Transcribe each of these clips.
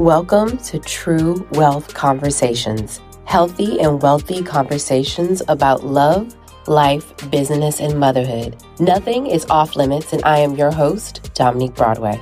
Welcome to True Wealth Conversations, healthy and wealthy conversations about love, life, business, and motherhood. Nothing is off limits, and I am your host, Dominique Broadway.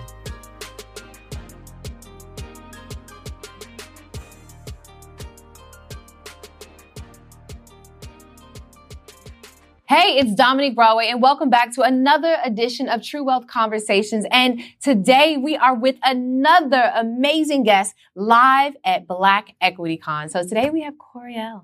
Hey, it's Dominique Broadway, and welcome back to another edition of True Wealth Conversations. And today we are with another amazing guest live at Black Equity Con. So today we have Koereyelle.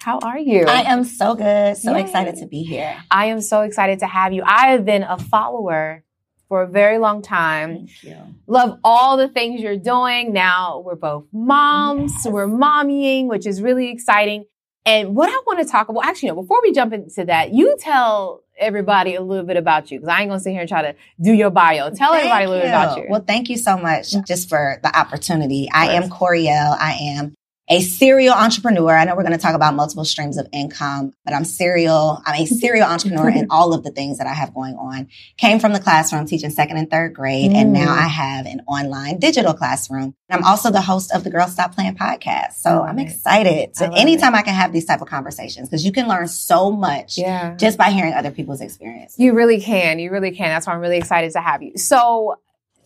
How are you? I am so good. So Yay. excited to be here. I am so excited to have you. I have been a follower for a very long time. Thank you. Love all the things you're doing. Now we're both moms. Yes. We're mommying, which is really exciting. And what I want to talk about, actually, no, before we jump into that, you tell everybody a little bit about you because I ain't gonna sit here and try to do your bio. Tell Thank everybody a little bit about you. Well, thank you so much just for the opportunity. I am Koereyelle. I am a serial entrepreneur. I know we're going to talk about multiple streams of income, but I'm serial. I'm a serial entrepreneur in all of the things that I have going on. Came from the classroom teaching second and third grade, and now Mm. I have an online digital classroom. And I'm also the host of the Girl Stop Playing podcast. So I'm it. excited love anytime I can have these type of conversations because you can learn so much yeah. just by hearing other people's experience. You really can. You really can. That's why I'm really excited to have you. So,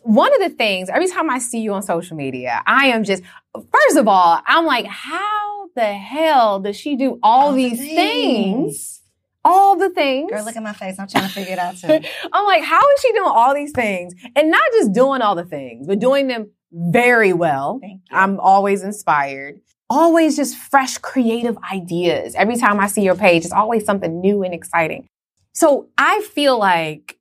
one of the things, every time I see you on social media, I am just, first of all, I'm like, how the hell does she do all, All the these things? All the things. Girl, look at my face. I'm trying to figure it out too. I'm like, how is she doing all these things? And not just doing all the things, but doing them very well. Thank you. I'm always inspired. Always just fresh, creative ideas. Every time I see your page, it's always something new and exciting. So I feel like,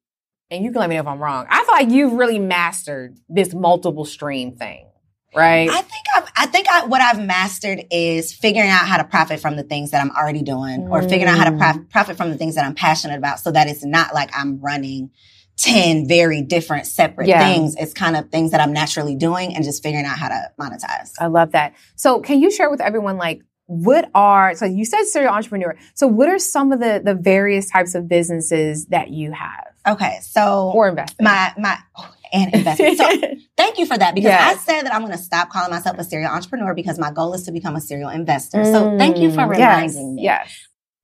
and you can let me know if I'm wrong, I feel like you've really mastered this multiple stream thing, right? I think I've, I think I, what I've mastered is figuring out how to profit from the things that I'm already doing, or figuring out how to Mm. prof- profit from the things that I'm passionate about, so that it's not like I'm running ten very different, separate Yeah. things. It's kind of things that I'm naturally doing, and just figuring out how to monetize. I love that. So can you share with everyone like what are so you said serial entrepreneur. So what are some of the the various types of businesses that you have Okay, so or invest my my oh, and investment. So thank you for that because Yes. I said that I'm going to stop calling myself a serial entrepreneur because my goal is to become a serial investor. So thank you for Mm, reminding me. Yes.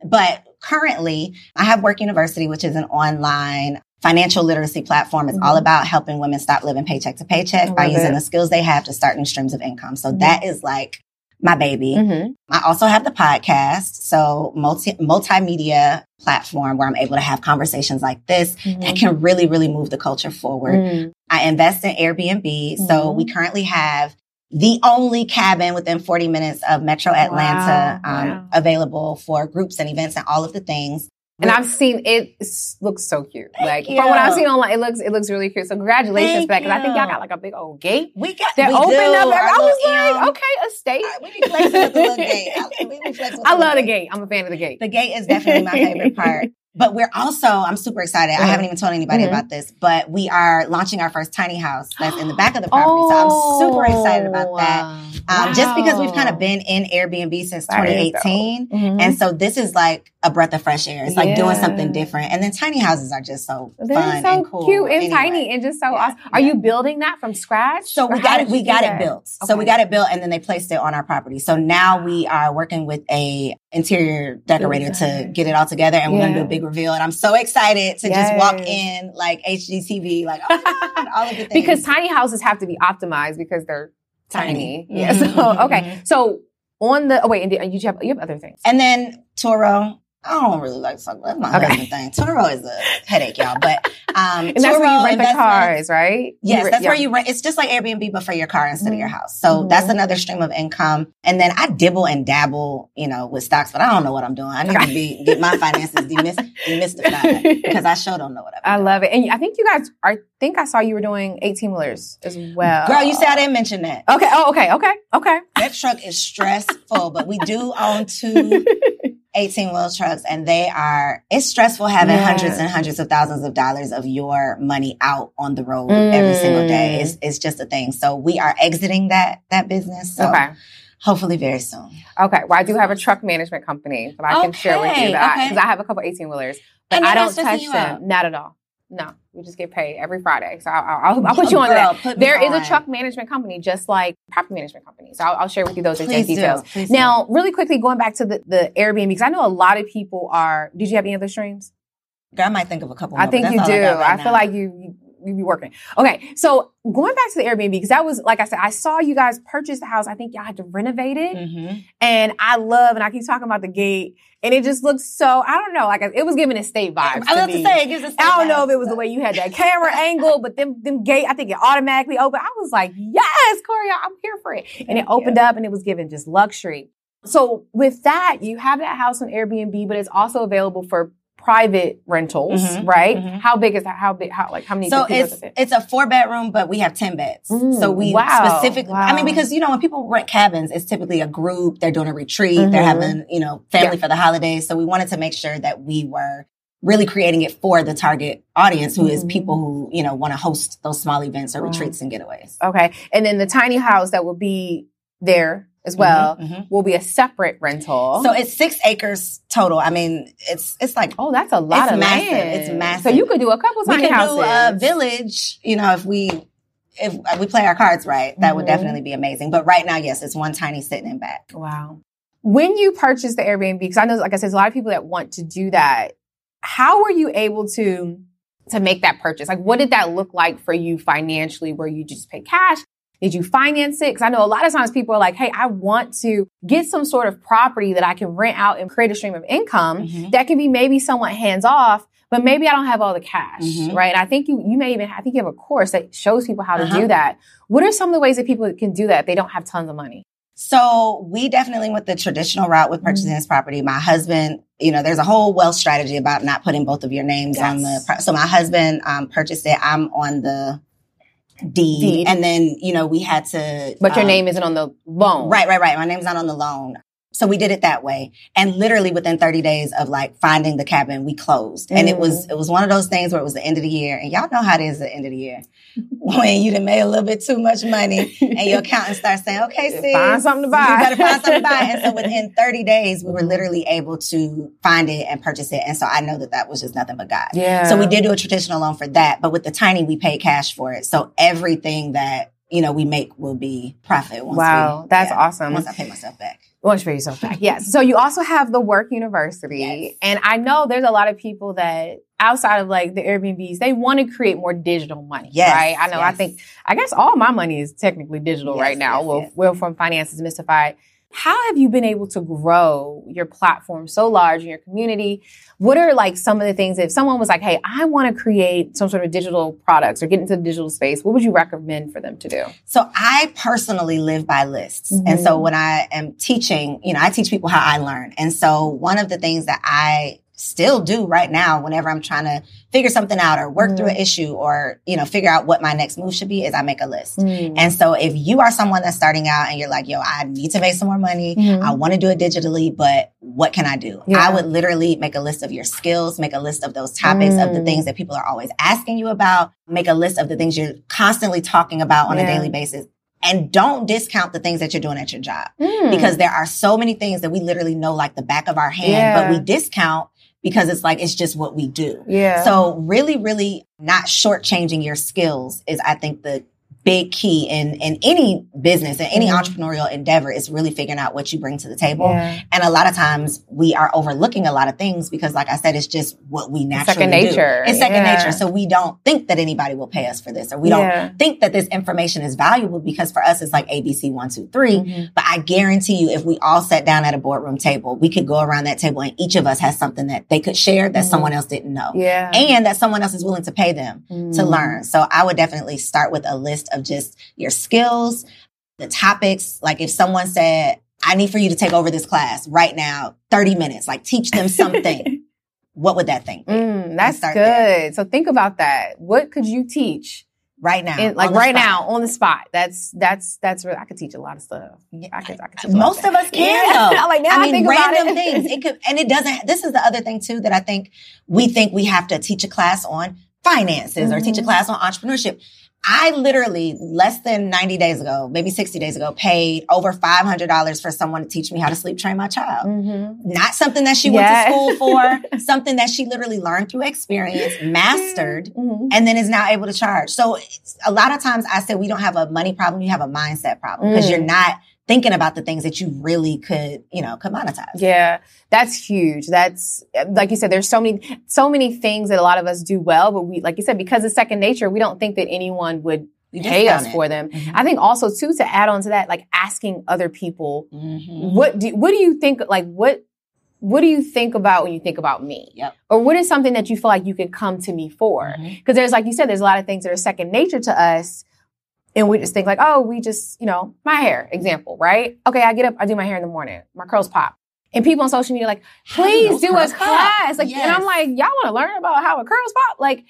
But currently, I have Werk University, which is an online financial literacy platform. It's all Mhm. about helping women stop living paycheck to paycheck by using it. the skills they have to start new streams of income. So Mhm. that is like my baby. Mm-hmm. I also have the podcast, so multi multimedia platform where I'm able to have conversations like this Mm-hmm. that can really, really move the culture forward. Mm. I invest in Airbnb. So Mhm. we currently have the only cabin within 40 minutes of Metro Atlanta Wow, um, wow. available for groups and events and all of the things. And I've seen it looks so cute. Thank like you. from what I've seen online, it looks it looks really cute. So congratulations Thank for that because I think y'all got like a big old gate we got that we opened do, up. I was like, M. okay, a state. Right, we be flexing with the little gate. I, we be flexing with I love the gate. I'm a fan of the gate. The gate is definitely my favorite part. But we're also, I'm super excited. I Mhm. haven't even told anybody Mhm. about this, but we are launching our first tiny house that's in the back of the property. so I'm super excited about that. Um, Just because we've kind of been in Airbnb since That is 2018. Mhm. And so this is like a breath of fresh air. It's like doing something different. And then tiny houses are just so They're fun so and cool. cute and Anyway. tiny and just so Yeah, awesome. Are yeah. you building that from scratch? So we got it. We got it built. So we got it built, and then they placed it on our property. So now we are working with a interior decorator to get it all together, and we're gonna do a big reveal. And I'm so excited to just walk in like HGTV, like oh god, all of the things. because tiny houses have to be optimized because they're tiny. Tiny. Yeah. Mhm, So okay. mhm. So on the oh wait, and you have you have other things. and then Turo. I don't really like to talk about that's my Okay. husband thing. Turo is a headache, y'all. But um, And that's where you rent the cars, right? Yes, re- that's yeah. where you rent. It's just like Airbnb, but for your car instead of your Mhm. house. So Mhm. that's another stream of income. And then I dibble and dabble, you know, with stocks, but I don't know what I'm doing. I need to be get my finances demys- demystified because I sure don't know what I'm I love it. And I think you guys, I think I saw you were doing 18 wheelers as well. Girl, you said I didn't mention that. Okay. Oh, okay. Okay. Okay. That truck is stressful, but we do own two 18 wheel trucks and they are, it's stressful having Yeah. hundreds and hundreds of thousands of dollars of your money out on the road every single day. Mm. It's, it's just a thing. So we are exiting that, that business. So Okay. hopefully very soon. Okay. Well, I do have a truck management company that I can share with you Okay, that okay. because I have a couple 18 wheelers, but I don't touch them. out? Not at all. No, we just get paid every Friday. So I'll, I'll, I'll put you on Girl, that. There is on. a truck management company, just like property management company. So I'll, I'll share with you those exact details. Do, now, do. really quickly, going back to the, the Airbnb, because I know a lot of people are. Did you have any other streams? I might think of a couple. I think you do. I, right I feel like you, you be working. Okay, so going back to the Airbnb because that was like I said, I saw you guys purchase the house. I think y'all had to renovate it, mm-hmm. and I love and I keep talking about the gate, and it just looks so. I don't know, like it was giving a state vibe. I love to, to say it gives a. I don't know if it was the way you had that camera angle, but them them gate, I think it automatically opened. I was like, yes, Corey, I'm here for it, and it opened up and it was given just luxury. So with that, you have that house on Airbnb, but it's also available for private rentals, mm-hmm, right? Mm-hmm. How big is that? How big? How like how many? So it's it? it's a four bedroom, but we have ten beds. Mm, so we wow, specifically. Wow. I mean, because you know when people rent cabins, it's typically a group. They're doing a retreat. Mm-hmm. They're having you know family yeah. for the holidays. So we wanted to make sure that we were really creating it for the target audience, who is mm-hmm. people who you know want to host those small events or retreats and getaways. Okay, and then the tiny house that will be there as well mm-hmm, mm-hmm. will be a separate rental. So it's six acres total. I mean, it's it's like oh, that's a lot of massive. land. It's massive. So you could do a couple tiny we could houses. Do a village. You know, if we if we play our cards right, that mm-hmm. would definitely be amazing. But right now, yes, it's one tiny sitting in back. Wow. When you purchased the Airbnb, because I know, like I said, there's a lot of people that want to do that. How were you able to to make that purchase? Like, what did that look like for you financially? Where you just pay cash? Did you finance it? Because I know a lot of times people are like, hey, I want to get some sort of property that I can rent out and create a stream of income mm-hmm. that can be maybe somewhat hands off, but maybe I don't have all the cash, mm-hmm. right? And I think you you may even I think you have a course that shows people how to uh-huh. do that. What are some of the ways that people can do that if they don't have tons of money? So we definitely went the traditional route with purchasing mm-hmm. this property. My husband, you know, there's a whole wealth strategy about not putting both of your names yes. on the. So my husband um, purchased it. I'm on the deed. deed. And then, you know, we had to. But your um, name isn't on the loan. Right, right, right. My name's not on the loan. So we did it that way. And literally within 30 days of like finding the cabin, we closed. Mm. And it was, mm. it was one of those things where it was the end of the year. And y'all know how it is at the end of the year. when you done made a little bit too much money and your accountant starts saying, okay, see, find something to buy. You better find something to buy. And so within 30 days, we were literally able to find it and purchase it. And so I know that that was just nothing but God. Yeah. So we did do a traditional loan for that. But with the tiny, we paid cash for it. So everything that you know, we make will be profit. wow, we, that's yeah, awesome. Once I pay myself back. Once you pay yourself back, yes. So you also have the Werk University, yes. and I know there's a lot of people that outside of like the Airbnbs, they want to create more digital money, yes, right? I know. Yes. I think I guess all my money is technically digital yes, right now. well, well, from Finances Mystified. How have you been able to grow your platform so large in your community? What are like some of the things if someone was like, hey, I want to create some sort of digital products or get into the digital space, what would you recommend for them to do? So I personally live by lists. Mm-hmm. And so when I am teaching, you know, I teach people how I learn. And so one of the things that I still do right now whenever I'm trying to figure something out or work mm. through an mm. issue or, you know, figure out what my next move should be is I make a list. Mm. And so if you are someone that's starting out and you're like, yo, I need to make some more money. Mm. I want to do it digitally, but what can I do? Yeah. I would literally make a list of your skills, make a list of those topics of the things mm. that people are always asking you about, make a list of the things you're constantly talking about on yeah. a daily basis and don't discount the things that you're doing at your job mm. because there are so many things that we literally know like the back of our hand, yeah. but we discount because it's like, it's just what we do. Yeah. So really, really not shortchanging your skills is, I think, the big key in, in any business and any mm-hmm. entrepreneurial endeavor is really figuring out what you bring to the table. Yeah. And a lot of times we are overlooking a lot of things because like I said, it's just what we naturally second nature. Do. It's second yeah. nature. So we don't think that anybody will pay us for this or we don't think that this information is valuable because for us it's like ABC one, two, three. Mm-hmm. But I guarantee you if we all sat down at a boardroom table, we could go around that table and each of us has something that they could share that mm-hmm. someone else didn't know. Yeah. And that someone else is willing to pay them to mm-hmm. learn. So I would definitely start with a list of just your skills, the topics. Like if someone said, I need for you to take over this class right now, 30 minutes, like teach them something. what would that thing be? Mm, that's good. There. So think about that. What could you teach? Right now, In, like right spot. now, on the spot. That's that's that's really. I could teach a lot of stuff. Yeah, I could. I could Most of us can. Yeah. like now, I, I mean, random things. It could, and it doesn't. This is the other thing too that I think we think we have to teach a class on finances mm-hmm. or teach a mm-hmm. class on entrepreneurship. I literally less than 90 days ago, maybe 60 days ago, paid over $500 for someone to teach me how to sleep train my child. Mm-hmm. Not something that she yes. went to school for, something that she literally learned through experience, mastered, mm-hmm. and then is now able to charge. So a lot of times I say we don't have a money problem, you have a mindset problem because mm. you're not thinking about the things that you really could, you know, could monetize. Yeah, that's huge. That's like you said, there's so many, so many things that a lot of us do well, but we, like you said, because it's second nature, we don't think that anyone would pay us it. for them. Mm-hmm. I think also too to add on to that, like asking other people, mm-hmm. what do what do you think? Like what what do you think about when you think about me? Yep. Or what is something that you feel like you could come to me for? Because mm-hmm. there's like you said, there's a lot of things that are second nature to us and we just think like, oh, we just, you know, my hair, example, right? Okay, I get up, I do my hair in the morning, my curls pop. And people on social media like, please do a class. Like, yes. and I'm like, y'all want to learn about how a curls pop? Like,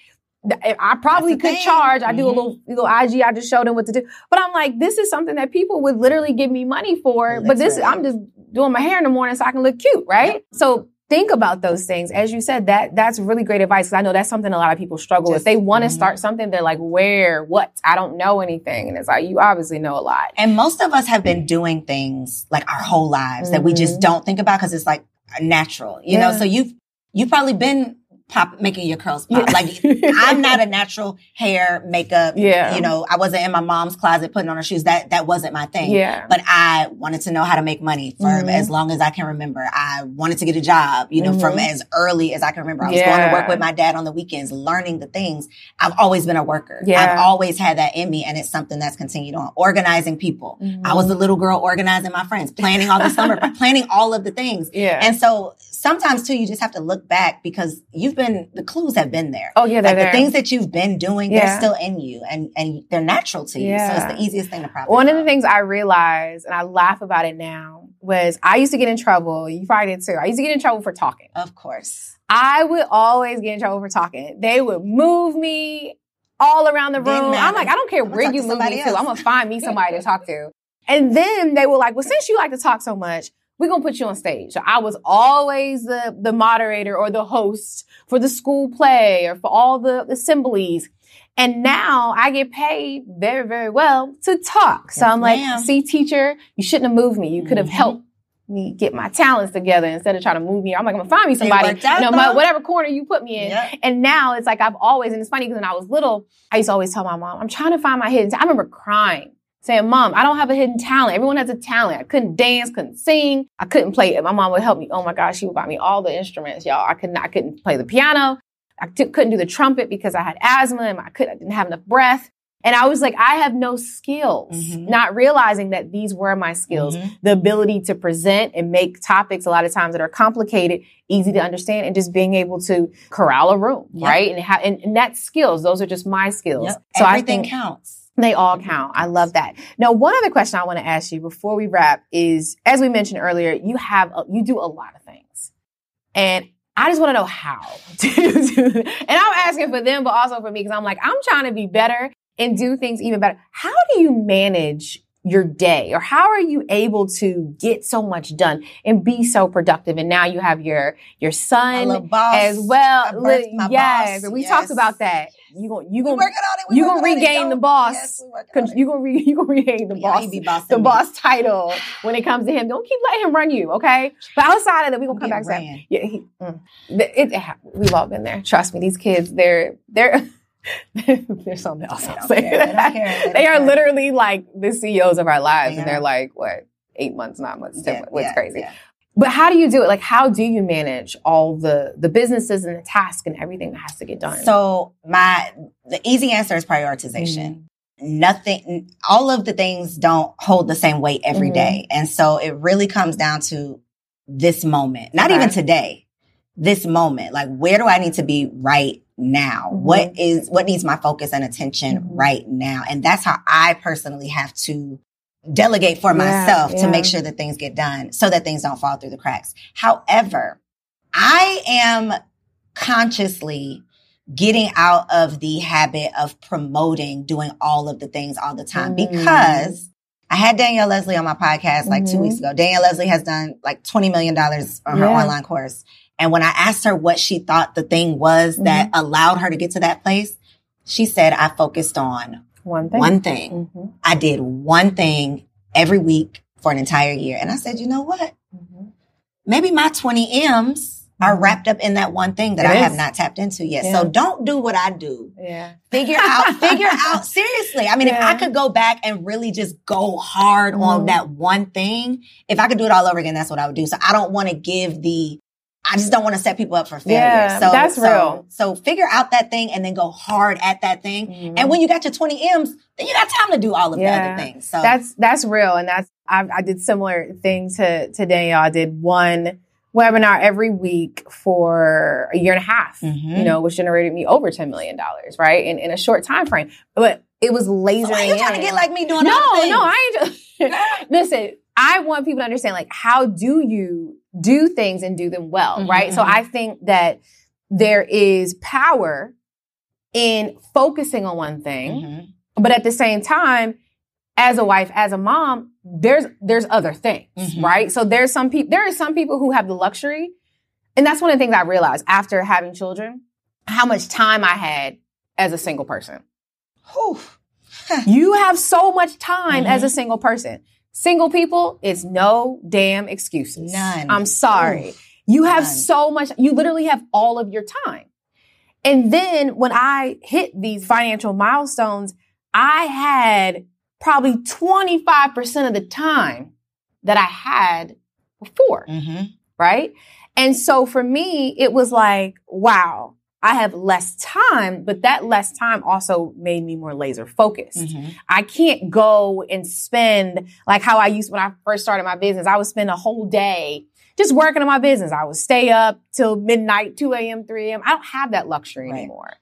I probably could thing. charge. I mm-hmm. do a little, little IG. I just show them what to do. But I'm like, this is something that people would literally give me money for. But this, I'm just doing my hair in the morning so I can look cute, right? Yep. So think about those things. As you said, that that's really great advice I know that's something a lot of people struggle Just, with. They want to mm-hmm. start something, they're like, where, what? I don't know anything. And it's like, you obviously know a lot. And most of us have been doing things like our whole lives mm-hmm. that we just mm-hmm. don't think about because it's like natural, you yeah. know? So you've, you've probably been pop making your curls pop. Like I'm not a natural hair makeup. Yeah. You know, I wasn't in my mom's closet putting on her shoes. That that wasn't my thing. Yeah. But I wanted to know how to make money for mm-hmm. as long as I can remember. I wanted to get a job, you know, mm-hmm. from as early as I can remember. I was yeah. going to work with my dad on the weekends, learning the things. I've always been a worker. Yeah. I've always had that in me and it's something that's continued on. Organizing people. Mm-hmm. I was the little girl organizing my friends, planning all the summer, planning all of the things. Yeah. And so sometimes too, you just have to look back because you've been, the clues have been there. Oh yeah, they're like there. the things that you've been doing, yeah. they're still in you and, and they're natural to you. Yeah. So it's the easiest thing to profit. One of the things I realized, and I laugh about it now, was I used to get in trouble. You probably did too. I used to get in trouble for talking. Of course. I would always get in trouble for talking. They would move me all around the room. I'm like, I don't care where you move me else. to. I'm gonna find me somebody to talk to. And then they were like, well, since you like to talk so much, we're gonna put you on stage. So I was always the, the moderator or the host for the school play or for all the assemblies. And now I get paid very, very well to talk. So yes, I'm like, ma'am. see, teacher, you shouldn't have moved me. You could have mm-hmm. helped me get my talents together instead of trying to move me. I'm like, I'm gonna find me somebody, you know, my, whatever corner you put me in. Yep. And now it's like I've always, and it's funny because when I was little, I used to always tell my mom, I'm trying to find my hidden. I remember crying saying, Mom, I don't have a hidden talent. Everyone has a talent. I couldn't dance, couldn't sing, I couldn't play. My mom would help me. Oh my gosh, she would buy me all the instruments, y'all. I couldn't, I couldn't play the piano. I t- couldn't do the trumpet because I had asthma and I could I didn't have enough breath. And I was like, I have no skills, mm-hmm. not realizing that these were my skills. Mm-hmm. The ability to present and make topics a lot of times that are complicated, easy to understand, and just being able to corral a room, yep. right? And, ha- and, and that's skills. Those are just my skills. Yep. So Everything I think, counts they all count. I love that. Now, one other question I want to ask you before we wrap is, as we mentioned earlier, you have, a, you do a lot of things. And I just want to know how to do And I'm asking for them, but also for me, because I'm like, I'm trying to be better and do things even better. How do you manage your day or how are you able to get so much done and be so productive and now you have your your son as well yes and we yes. talked about that you gonna you gonna you to regain the boss. You to you to regain the boss, the boss title when it comes to him. Don't keep letting him run you okay? But outside of that we to come back to that. yeah he, mm, it, it, we've all been there. Trust me these kids they're they're There's something else I'll say. They, they, they are literally like the CEOs of our lives, and they're like, what, eight months, nine months, ten yeah, It's yeah, crazy. Yeah. But how do you do it? Like, how do you manage all the the businesses and the tasks and everything that has to get done? So my the easy answer is prioritization. Mm-hmm. Nothing, all of the things don't hold the same weight every mm-hmm. day, and so it really comes down to this moment. Not okay. even today. This moment, like where do I need to be right now? Mm-hmm. What is, what needs my focus and attention mm-hmm. right now? And that's how I personally have to delegate for myself yeah. to make sure that things get done so that things don't fall through the cracks. However, I am consciously getting out of the habit of promoting doing all of the things all the time mm-hmm. because I had Danielle Leslie on my podcast like two mm-hmm. weeks ago. Danielle Leslie has done like $20 million on her yeah. online course. And when I asked her what she thought the thing was mm-hmm. that allowed her to get to that place, she said, I focused on One thing. One thing. Mm-hmm. I did one thing every week for an entire year. And I said, you know what? Mm-hmm. Maybe my 20 M's are mm-hmm. wrapped up in that one thing that it I is. have not tapped into yet. Yeah. So don't do what I do. Yeah. Figure out, figure out seriously. I mean, yeah. if I could go back and really just go hard mm-hmm. on that one thing, if I could do it all over again, that's what I would do. So I don't want to give the, I just don't want to set people up for failure. Yeah, so that's so, real. So figure out that thing and then go hard at that thing. Mm-hmm. And when you got your 20 M's, then you got time to do all of yeah. the other things. So that's, that's real. And that's, I, I did similar things to, to Danielle. I did one, webinar every week for a year and a half, mm-hmm. you know, which generated me over $10 million, right? In, in a short time frame. But it was laser. So you trying to get like me doing No, no, I ain't just, listen, I want people to understand like how do you do things and do them well, mm-hmm, right? So mm-hmm. I think that there is power in focusing on one thing, mm-hmm. but at the same time, as a wife, as a mom, there's there's other things, mm-hmm. right? So there's some people there are some people who have the luxury, and that's one of the things I realized after having children, how much time I had as a single person. you have so much time mm-hmm. as a single person. Single people, it's no damn excuses. None. I'm sorry. Oof. You have None. so much, you literally have all of your time. And then when I hit these financial milestones, I had probably 25% of the time that I had before. Mm-hmm. Right. And so for me, it was like, wow, I have less time, but that less time also made me more laser focused. Mm-hmm. I can't go and spend like how I used when I first started my business. I would spend a whole day just working on my business. I would stay up till midnight, 2 a.m., 3 a.m. I don't have that luxury right. anymore.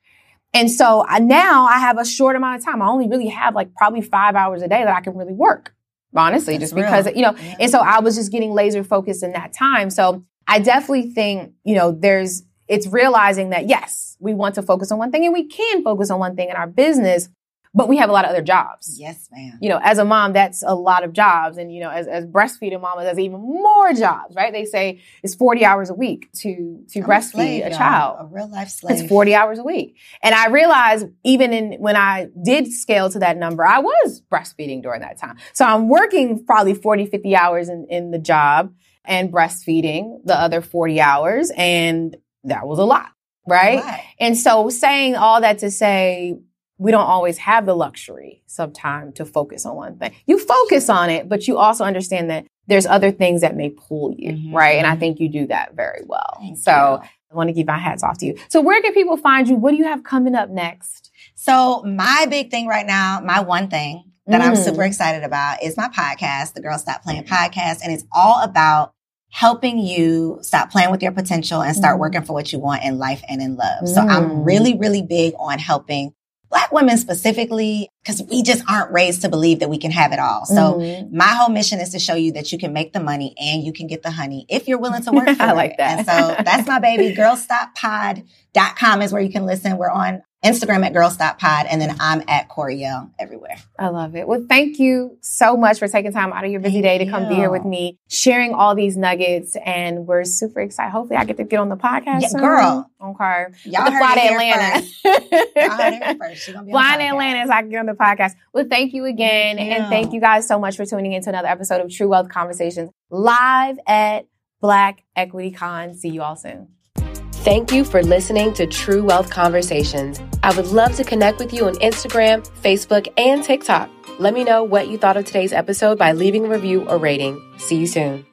And so I, now I have a short amount of time. I only really have like probably five hours a day that I can really work, honestly, That's just real. because, you know, yeah. and so I was just getting laser focused in that time. So I definitely think, you know, there's, it's realizing that yes, we want to focus on one thing and we can focus on one thing in our business, but we have a lot of other jobs. Yes, ma'am. You know, as a mom, that's a lot of jobs. And, you know, as, as breastfeeding mama, there's even more jobs, right? They say it's 40 hours a week to, to I'm breastfeed a, slave, a child. A real life slave. It's 40 hours a week. And I realized even in, when I did scale to that number, I was breastfeeding during that time. So I'm working probably 40, 50 hours in, in the job and breastfeeding the other 40 hours. And that was a lot. Right? right. And so saying all that to say, we don't always have the luxury sometimes to focus on one thing. You focus on it, but you also understand that there's other things that may pull you, mm-hmm. right? And I think you do that very well. Thank so you. I want to give my hats off to you. So where can people find you? What do you have coming up next? So my big thing right now, my one thing that mm. I'm super excited about is my podcast, the Girl Stop Playing podcast. And it's all about helping you stop playing with your potential and start mm. working for what you want in life and in love. Mm. So I'm mm. really, really big on helping Black women specifically, because we just aren't raised to believe that we can have it all. So mm-hmm. my whole mission is to show you that you can make the money and you can get the honey if you're willing to work for I like it. that. And so that's my baby. Girlstoppod.com is where you can listen. We're on Instagram at Girl Stop Pod, and then I'm at Koereyelle everywhere. I love it. Well, thank you so much for taking time out of your busy thank day to you. come be here with me, sharing all these nuggets, and we're super excited. Hopefully, I get to get on the podcast. Yeah, soon. girl. Okay. Y'all heard fly to Atlanta. Y'all heard first. Flying to Atlanta so I can get on the podcast. Well, thank you again, thank you. and thank you guys so much for tuning in to another episode of True Wealth Conversations live at Black Equity Con. See you all soon. Thank you for listening to True Wealth Conversations. I would love to connect with you on Instagram, Facebook, and TikTok. Let me know what you thought of today's episode by leaving a review or rating. See you soon.